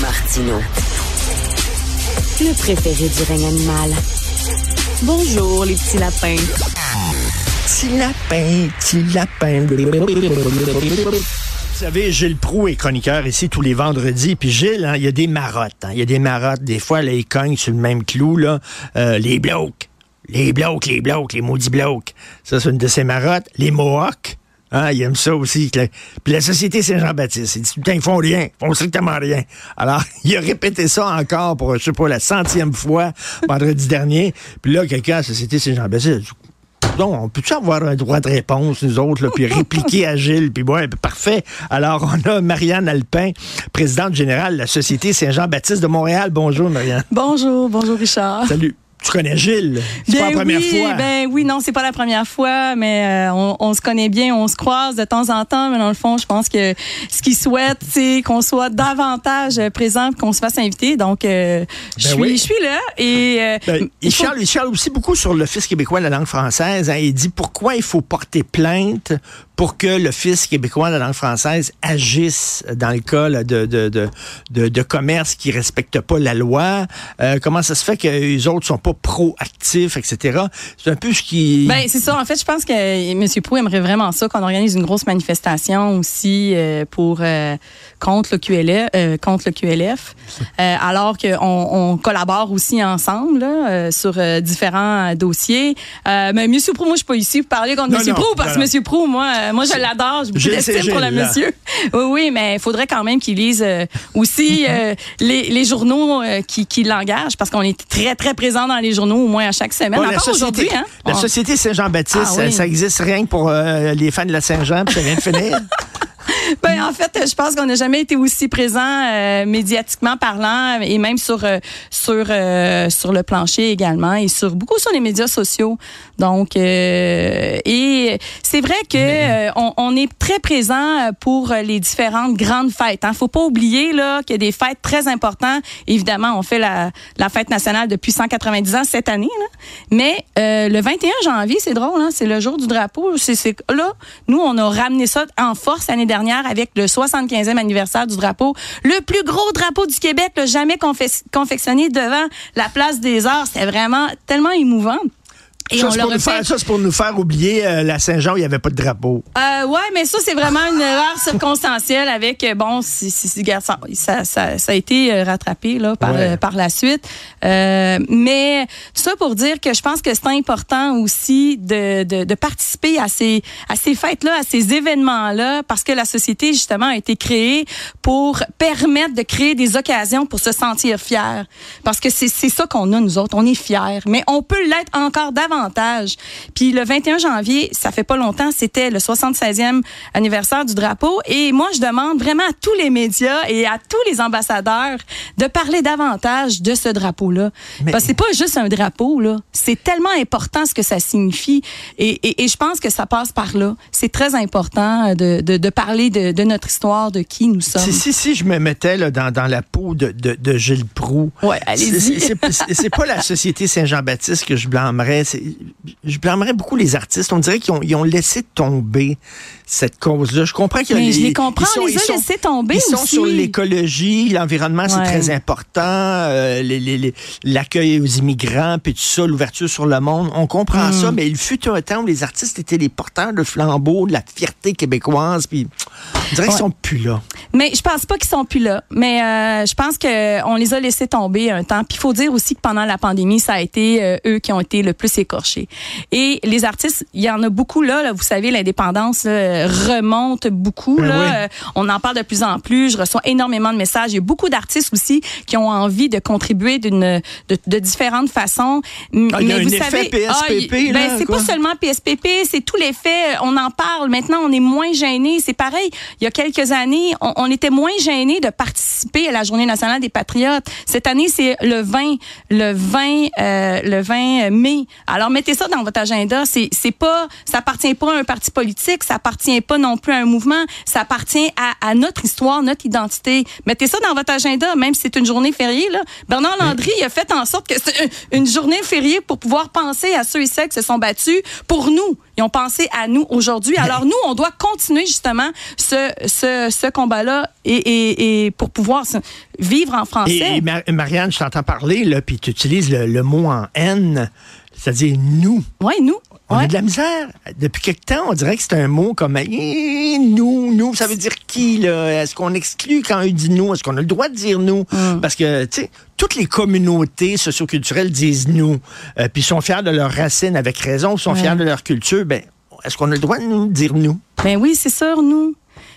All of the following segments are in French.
Martino. Le préféré du règne animal. Bonjour, les petits lapins. Petit lapin, petit lapin. Vous savez, Gilles Proux est chroniqueur ici tous les vendredis. Puis Gilles, hein, il y a des marottes. hein. Il y a des marottes. Des fois, là, il cogne sur le même clou. Là. Euh, les blocs. Les blocs, les blocs, les maudits blocs. Ça, c'est une de ses marottes. Les Mohawks. Hein, il aime ça aussi. Puis la Société Saint-Jean-Baptiste, il dit, putain, ils font rien, ils font strictement rien. Alors, il a répété ça encore pour, je sais pas, la centième fois vendredi dernier. Puis là, quelqu'un à la Société Saint-Jean-Baptiste, a dit, donc, on peut-tu avoir un droit de réponse, nous autres, là, puis répliquer à Gilles, puis ouais, ben, parfait. Alors, on a Marianne Alpin, présidente générale de la Société Saint-Jean-Baptiste de Montréal. Bonjour, Marianne. Bonjour, bonjour Richard. Salut. Tu connais Gilles? C'est pas la première oui, fois. Ben oui, non, c'est pas la première fois, mais euh, on, on se connaît bien, on se croise de temps en temps, mais dans le fond, je pense que ce qu'il souhaite, c'est qu'on soit davantage présent, qu'on se fasse inviter. Donc, euh, je suis, oui. je suis là et euh, Ben, il, faut- charle, il charle aussi beaucoup sur l'Office québécois de la langue française. hein. Il dit pourquoi il faut porter plainte pour que l'Office québécois de la langue française agisse dans le cas là, de, de, de, de, commerce qui ne respecte pas la loi. Euh, comment ça se fait que les autres sont pas proactifs, etc. C'est un peu ce qui... Ben, c'est ça. En fait, je pense que M. Proux aimerait vraiment ça, qu'on organise une grosse manifestation aussi euh, pour euh, contre le QLF, euh, contre le QLF euh, alors qu'on on collabore aussi ensemble là, euh, sur euh, différents euh, dossiers. Euh, mais M. Proux, moi, je suis pas ici pour parler contre Non, M. non, Proux, parce que M. Proux, moi, euh, moi, je l'adore. J'ai beaucoup d'estime pour le là. monsieur. Oui, oui, mais il faudrait quand même qu'il lise euh, aussi euh, les, les journaux qui, qui l'engagent, parce qu'on est très, très présent dans les journaux, au moins à chaque semaine. Bon, la Encore aujourd'hui, hein? la société Saint-Jean-Baptiste, Ah oui. ça, existe rien que pour les fans de la Saint-Jean, puis ça vient de finir. Ben, en fait, je pense qu'on n'a jamais été aussi présent euh, médiatiquement parlant et même sur euh, sur euh, sur le plancher également et sur beaucoup sur les médias sociaux. Donc euh, et c'est vrai que euh, on, on est très présent pour les différentes grandes fêtes. Hein. Faut pas oublier là qu'il y a des fêtes très importantes. Évidemment, on fait la la fête nationale depuis 190 ans cette année. Là. Mais euh, le 21 janvier, c'est drôle, hein, c'est le jour du drapeau. C'est- là, nous on a ramené ça en force l'année dernière avec le 75e anniversaire du drapeau, le plus gros drapeau du Québec, jamais confec- confectionné devant la place des Arts. C'était vraiment tellement émouvant. Et ça, on faire, ça, c'est pour nous faire oublier euh, la Saint-Jean où il n'y avait pas de drapeau. Euh, ouais, mais ça, c'est vraiment une erreur circonstancielle avec, euh, bon, si, si, si- regarde, ça, ça, ça, ça a été euh, rattrapé là, par, Ouais. par la suite. Euh, mais tout ça pour dire que je pense que c'est important aussi de, de, de participer à ces, à ces fêtes-là, à ces événements-là, parce que la société, justement, a été créée pour permettre de créer des occasions pour se sentir fier. Parce que c'est c'est ça qu'on a, nous autres. On est fiers. Mais on peut l'être encore davantage. Puis le 21 janvier, ça fait pas longtemps, c'était le 76e anniversaire du drapeau. Et moi, je demande vraiment à tous les médias et à tous les ambassadeurs de parler davantage de ce drapeau-là. Mais- Parce que c'est pas juste un drapeau, là. C'est tellement important ce que ça signifie. Et, et, et je pense que ça passe par là. C'est très important de, de, de parler de, de notre histoire, de qui nous sommes. Si, si, si je me mettais là, dans, dans la peau de, Gilles Proux, Ouais, allez-y. c'est- pas la Société Saint-Jean-Baptiste que je blâmerais. c'est- Je blâmerais beaucoup les artistes. On dirait qu'ils ont, ils ont laissé tomber cette cause-là. Je comprends qu'il y a Mais je les- les comprends, ils on les a laissés tomber Ils sont aussi. sur l'écologie, l'environnement, c'est Ouais. très important. euh, les- les- les- L'accueil aux immigrants, puis tout ça, l'ouverture sur le monde. On comprend Mm. ça, mais il fut un temps où les artistes étaient les porteurs de flambeaux, de la fierté québécoise, puis on dirait qu'ils Ouais. sont plus là. Mais je pense pas qu'ils sont plus là. Mais euh, je pense que on les a laissés tomber un temps. Puis il faut dire aussi que pendant la pandémie, ça a été euh, eux qui ont été le plus écorchés. Et les artistes, il y en a beaucoup là. là, vous savez, l'indépendance là, remonte beaucoup. Ben là. oui. Euh, on en parle de plus en plus. Je reçois énormément de messages. Il y a beaucoup d'artistes aussi qui ont envie de contribuer d'une de, de différentes façons. Ah, il y a Mais un vous effet savez, PSPP, ah, là, ben, c'est pas seulement PSPP, c'est tous les faits. On en parle. Maintenant, on est moins gêné. C'est pareil. Il y a quelques années, on, on était moins gêné de participer à la Journée nationale des patriotes. Cette année, c'est le 20, le 20, euh, le 20 mai. Alors mettez ça dans votre agenda. C'est c'est pas, ça appartient pas à un parti politique, ça appartient pas non plus à un mouvement, ça appartient à, à notre histoire, notre identité. Mettez ça dans votre agenda, même si c'est une journée fériée. Là. Bernard Landry il a fait en sorte que c'est une journée fériée pour pouvoir penser à ceux et celles qui se sont battus pour nous. Ils ont pensé à nous aujourd'hui. Alors nous, on doit continuer justement ce, ce, ce combat-là et, et, et pour pouvoir vivre en français. Et, et Mar- Marianne, je t'entends parler, là, puis tu utilises le, le mot en N, c'est-à-dire nous. Oui, nous. On Ouais. a de la misère. Depuis quelque temps, on dirait que c'est un mot comme eh, nous, nous, ça veut dire qui, là? Est-ce qu'on exclut quand on dit nous? Est-ce qu'on a le droit de dire nous? Mm. Parce que, tu sais, toutes les communautés socioculturelles disent nous, euh, puis sont fiers de leurs racines avec raison, sont fiers de leur culture. Ben, est-ce qu'on a le droit de nous dire nous? Ben oui, c'est sûr, nous.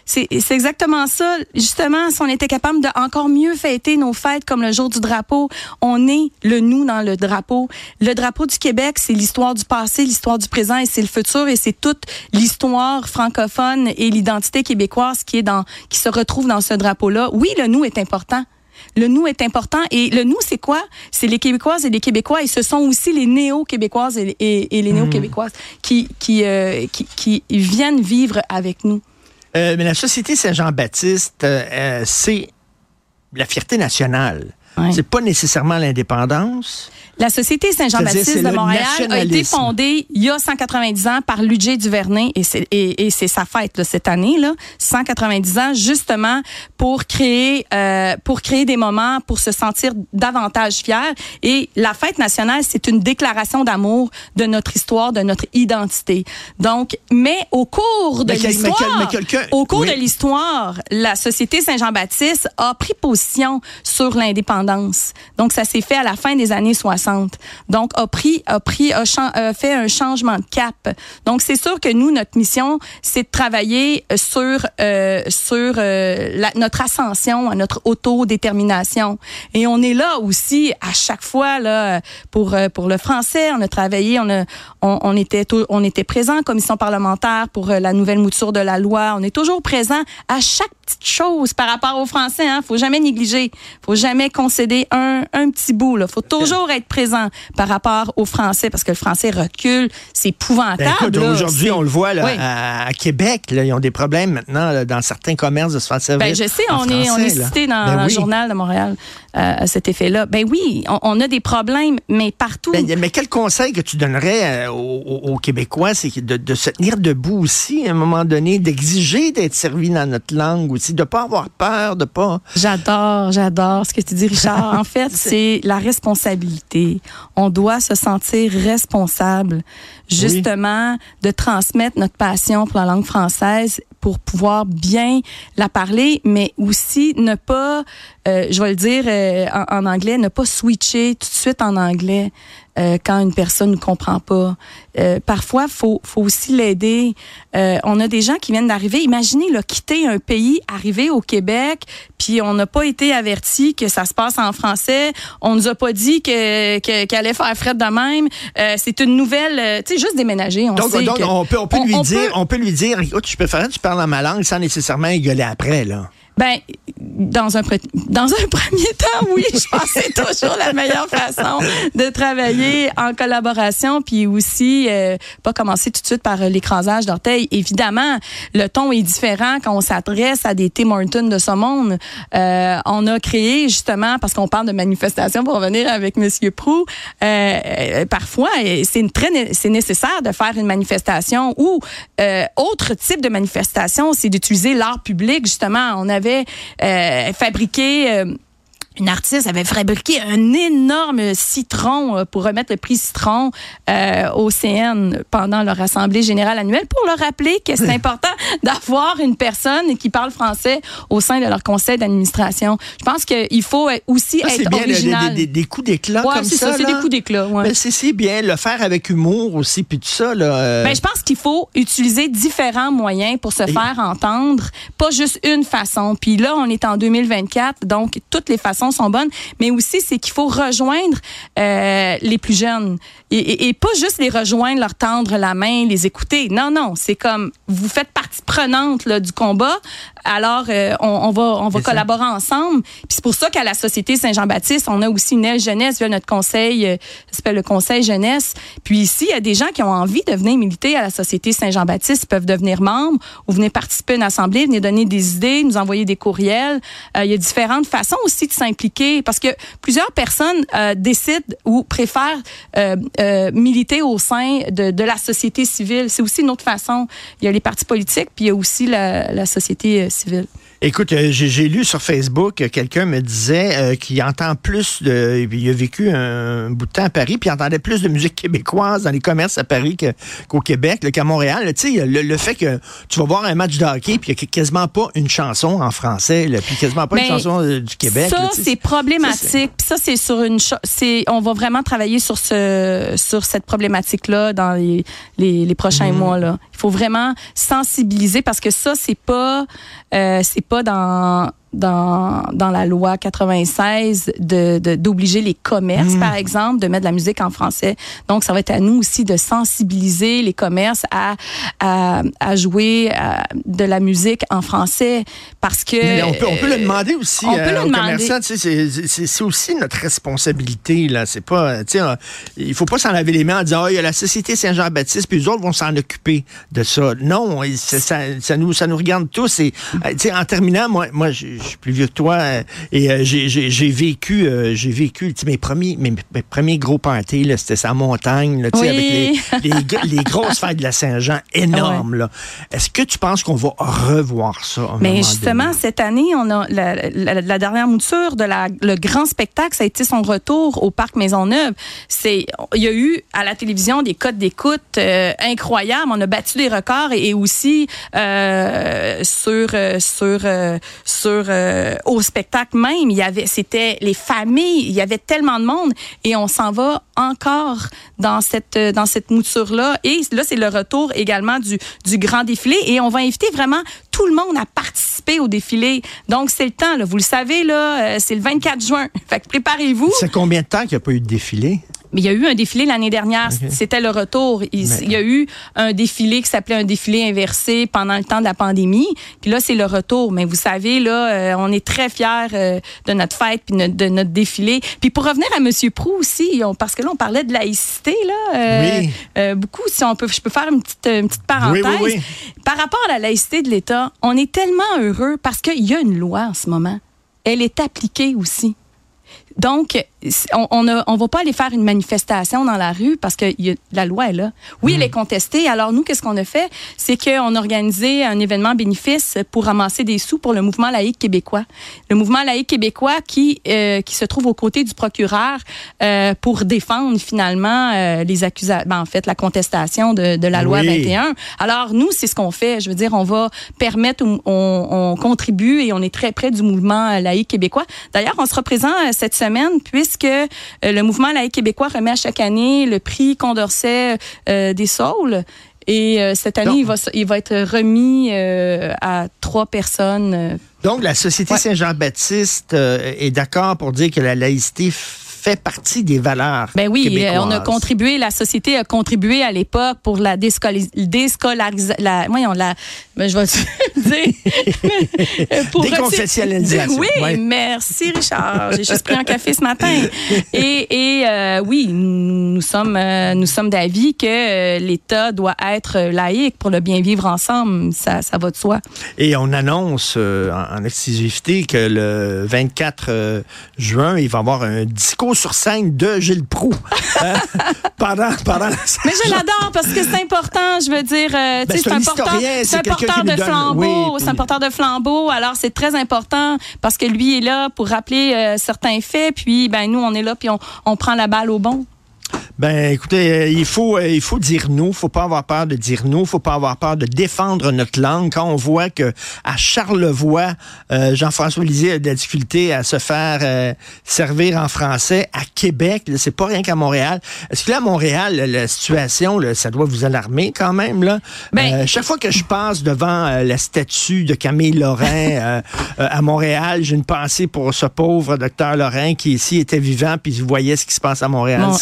C'est exactement ça. Justement, si on était capable de encore mieux fêter nos fêtes comme le jour du drapeau, on est le nous dans le drapeau. Le drapeau du Québec, c'est l'histoire du passé, l'histoire du présent et c'est le futur et c'est toute l'histoire francophone et l'identité québécoise qui est dans qui se retrouve dans ce drapeau-là. Oui, le nous est important. Le nous est important et le nous, c'est quoi? C'est les Québécoises et les Québécois et ce sont aussi les néo-Québécoises et, et- et les néo-Québécoises qui, qui, euh, qui, qui viennent vivre avec nous. Euh, mais la Société Saint-Jean-Baptiste, euh, euh, c'est la fierté nationale. Ouais. C'est pas nécessairement l'indépendance. La Société Saint-Jean-Baptiste de Montréal a été fondée il y a 190 ans par Ludger Duvernay et c'est et, et c'est sa fête là, cette année là, 190 ans justement pour créer euh, pour créer des moments pour se sentir davantage fier et la fête nationale c'est une déclaration d'amour de notre histoire, de notre identité. Donc mais au cours de Mais mais l'histoire mais au cours oui. de l'histoire, la Société Saint-Jean-Baptiste a pris position sur l'indépendance. Donc, ça s'est fait à la fin des années 60. Donc, a pris, a pris, a, fait un changement de cap. Donc, c'est sûr que nous, notre mission, c'est de travailler sur, euh, sur euh, notre ascension, notre autodétermination. Et on est là aussi à chaque fois là pour euh, pour le français. On a travaillé, on a, on, était on était présent en commission parlementaire pour euh, la nouvelle mouture de la loi. On est toujours présent à chaque petite chose par rapport au français. Hein. Faut jamais négliger. Faut jamais un, un petit bout. Là. Faut toujours être présent par rapport au français parce que le français recule. C'est épouvantable. Ben, écoute, là. aujourd'hui, on le voit là, Oui. à, Québec. Là, ils ont des problèmes maintenant là, dans certains commerces de se faire servir. Ben, je sais, en on est, on est cité dans, Ben dans le oui. journal de Montréal euh, à cet effet-là. Ben oui, on, on a des problèmes, mais partout. Ben, mais quel conseil que tu donnerais euh, aux, Québécois, c'est de, de se tenir debout aussi à un moment donné, d'exiger d'être servi dans notre langue aussi, de pas avoir peur, de pas. J'adore, j'adore ce que tu dis, Richard. En fait, c'est la responsabilité. On doit se sentir responsable, justement, de transmettre notre passion pour la langue française pour pouvoir bien la parler, mais aussi ne pas, euh, je vais le dire euh, en, en anglais, ne pas switcher tout de suite en anglais euh, quand une personne ne comprend pas. Euh, parfois, faut faut aussi l'aider. Euh, on a des gens qui viennent d'arriver. Imaginez là, quitter un pays, arriver au Québec, puis on n'a pas été averti que ça se passe en français. On nous a pas dit que que- qu'elle allait faire fret de même. Euh, c'est une nouvelle, euh, tu sais, juste déménager. On Donc, sait donc que- on peut, on peut on- lui on dire, peut- on peut lui dire, écoute, tu peux faire, tu parles dans ma langue sans nécessairement gueuler après, là. Ben, dans un, dans un premier temps, oui, je pense que c'est toujours la meilleure façon de travailler en collaboration, puis aussi euh, pas commencer tout de suite par euh, l'écrasage d'orteils. Évidemment, le ton est différent quand on s'adresse à des Tim Hortons de ce monde. Euh, on a créé justement, parce qu'on parle de manifestation pour revenir avec Monsieur Prou, euh, parfois c'est une très c'est nécessaire de faire une manifestation ou euh, autre type de manifestation, c'est d'utiliser l'art public justement. On avait euh, fabriqué euh, une artiste avait fabriqué un énorme citron euh, pour remettre le prix citron euh, au CN pendant leur assemblée générale annuelle pour leur rappeler que c'est important d'avoir une personne qui parle français au sein de leur conseil d'administration. Je pense qu'il faut aussi Ça, être c'est bien original. des, des- des coups d'éclat Ouais, comme c'est ça. ça, c'est des coups d'éclat. ouais. Ben, c'est c'est bien, le faire avec humour aussi, puis tout ça. Là, euh, Ben, je pense qu'il faut utiliser différents moyens pour se faire entendre, pas juste une façon. Puis là, on est en 2024, donc toutes les façons sont bonnes, mais aussi c'est qu'il faut rejoindre euh, les plus jeunes et, et, et, pas juste les rejoindre, leur tendre la main, les écouter. Non, non, c'est comme vous faites partie prenante là, du combat. Alors euh, on, on, va on va collaborer ça. ensemble. Puis c'est pour ça qu'à la Société Saint-Jean-Baptiste, on a aussi une aile jeunesse via notre conseil, euh, ça s'appelle le conseil jeunesse. Puis ici, il y a des gens qui ont envie de venir militer à la Société Saint-Jean-Baptiste, ils peuvent devenir membres ou venir participer à une assemblée, venir donner des idées, nous envoyer des courriels. Euh, il y a différentes façons aussi de s'impliquer parce que plusieurs personnes euh, décident ou préfèrent euh, euh, militer au sein de, la société civile. C'est aussi une autre façon. Il y a les partis politiques, puis il y a aussi la, société civile. Écoute, euh, j'ai lu sur Facebook, euh, quelqu'un me disait euh, qu'il entend plus de. Il a vécu un bout de temps à Paris, puis il entendait plus de musique québécoise dans les commerces à Paris qu'au qu Québec, qu'à Montréal. Tu sais, le, le, fait que tu vas voir un match de hockey, puis il n'y a quasiment pas une chanson en français, là, puis quasiment pas une chanson du Québec. Ça, c'est problématique. Puis ça, c'est sur une. C'est, on va vraiment travailler sur ce, sur cette problématique-là dans les, les, les prochains mmh. mois. Là. Il faut vraiment sensibiliser parce que ça, c'est pas, euh, c'est pas dans dans, dans la loi 96 de, de d'obliger les commerces, mmh. par exemple, de mettre de la musique en français. Donc, ça va être à nous aussi de sensibiliser les commerces à, à, à jouer à, de la musique en français parce que... Mais on, peut, on peut le demander aussi on peut euh, le aux demander. commerçants. Tu sais, c'est, aussi notre responsabilité. Là. C'est pas, tu sais, il faut pas s'en laver les mains en disant, oh, il y a la Société Saint-Jean-Baptiste, puis les autres vont s'en occuper de ça. Non, ça, ça, nous, ça nous regarde tous. Et, en terminant, moi, moi je suis plus vieux que toi euh, et euh, j'ai vécu, euh, j'ai vécu mes premiers, mes, mes, premiers gros parties, c'était sa montagne, là, oui. avec les, les, les, grosses fêtes de la Saint-Jean énormes. Ouais. Est-ce que tu penses qu'on va revoir ça? Mais justement, donné? cette année, on a la, la, la, dernière mouture de la, le grand spectacle, ça a été son retour au Parc Maisonneuve. C'est, il y a eu à la télévision des codes d'écoute euh, incroyables. On a battu des records et, et aussi euh, sur sur sur euh, au spectacle même, il y avait, c'était les familles, il y avait tellement de monde et on s'en va encore dans cette dans cette mouture là. Et là, c'est le retour également du du grand défilé et on va inviter vraiment tout le monde à participer au défilé. Donc c'est le temps, là, vous le savez là, c'est le 24 juin. Fait préparez-vous. C'est combien de temps qu'il n'y a pas eu de défilé? Mais il y a eu un défilé l'année dernière. Okay. C'était le retour. Il, Mais... il, y a eu un défilé qui s'appelait un défilé inversé pendant le temps de la pandémie. Puis là, c'est le retour. Mais vous savez, là, euh, on est très fiers euh, de notre fête puis de, de notre défilé. Puis pour revenir à Monsieur Prou aussi, on, parce que là, on parlait de laïcité, là. Euh, oui. beaucoup, si on peut, je peux faire une petite, une petite parenthèse. Oui, oui, Par rapport à la laïcité de l'État, on est tellement heureux parce qu'il y a une loi en ce moment. Elle est appliquée aussi. Donc, on ne on va pas aller faire une manifestation dans la rue parce que y a, la loi est là. Oui, mmh. elle est contestée. Alors, nous, qu'est-ce qu'on a fait? C'est qu'on a organisé un événement bénéfice pour ramasser des sous pour le mouvement laïque québécois. Le mouvement laïque québécois qui, euh, qui se trouve aux côtés du procureur euh, pour défendre finalement euh, les accusations, ben, en fait, la contestation de, de la loi oui. 21. Alors, nous, c'est ce qu'on fait. Je veux dire, on va permettre, on, on, contribue et on est très près du mouvement laïque québécois. D'ailleurs, on sera présent cette semaine puisque euh, le mouvement laïque québécois remet à chaque année le prix Condorcet euh, des Saules. Et euh, cette année, Donc, il, va, il va être remis euh, à trois personnes. Donc, la Société Ouais. Saint-Jean-Baptiste euh, est d'accord pour dire que la laïcité fait partie des valeurs. Ben oui, euh, québécoises. on a contribué, la société a contribué à l'époque pour la déscolarisation, la, voyons, la, ben, je vais dire, pour Déconfessionnalisation. Oui, ouais. merci Richard. J'ai juste pris un café ce matin. Et, et euh, oui, nous sommes, euh, nous sommes d'avis que euh, l'État doit être laïque pour le bien vivre ensemble. Ça, ça va de soi. Et on annonce en, en, exclusivité que le 24 euh, juin, il va y avoir un discours sur scène de Gilles Proux hein, pendant, pendant la Mais je l'adore parce que c'est important. Je veux dire, euh, ben, c'est un, porteur, c'est un porteur de flambeau. Oui, c'est un porteur de flambeau. Alors, c'est très important parce que lui est là pour rappeler euh, certains faits. Puis, ben, nous, on est là puis on, on prend la balle au bon. Ben, écoutez, euh, il faut, euh, il faut dire nous. Faut pas avoir peur de dire nous. Faut pas avoir peur de défendre notre langue. Quand on voit que à Charlevoix, euh, Jean-François Lisée a de la difficulté à se faire servir en français, à Québec, c'est pas rien qu'à Montréal. Est-ce que là, à Montréal, la situation, là, ça doit vous alarmer quand même là? Ben, Chaque fois que je passe devant la statue de Camille Lorrain à Montréal, j'ai une pensée pour ce pauvre docteur Lorrain qui ici était vivant, puis vous voyez ce qui se passe à Montréal. Bon,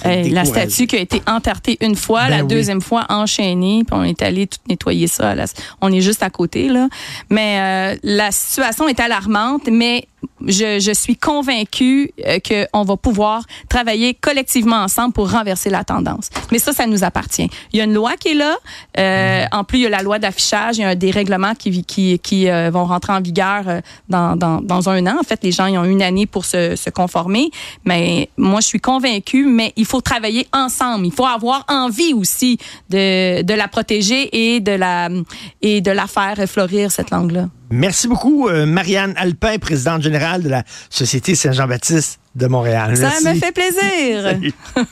statue qui a été enterrée une fois, Ben la oui. deuxième fois enchaînée, puis on est allé tout nettoyer ça. on est juste à côté là, mais euh, la situation est alarmante, mais je, je suis convaincue euh, qu'on va pouvoir travailler collectivement ensemble pour renverser la tendance. Mais ça, ça nous appartient. Il y a une loi qui est là. Euh, En plus, il y a la loi d'affichage. Il y a des règlements qui, qui, qui euh, vont rentrer en vigueur euh, dans, dans, dans un an. En fait, les gens ils ont une année pour se, se conformer. Mais moi, je suis convaincue, mais il faut travailler ensemble. Il faut avoir envie aussi de, de la protéger et de la, et de la faire fleurir, cette langue-là. Merci beaucoup, euh, Marianne Alpin, présidente générale de la Société Saint-Jean-Baptiste de Montréal. Ça Merci. me fait plaisir.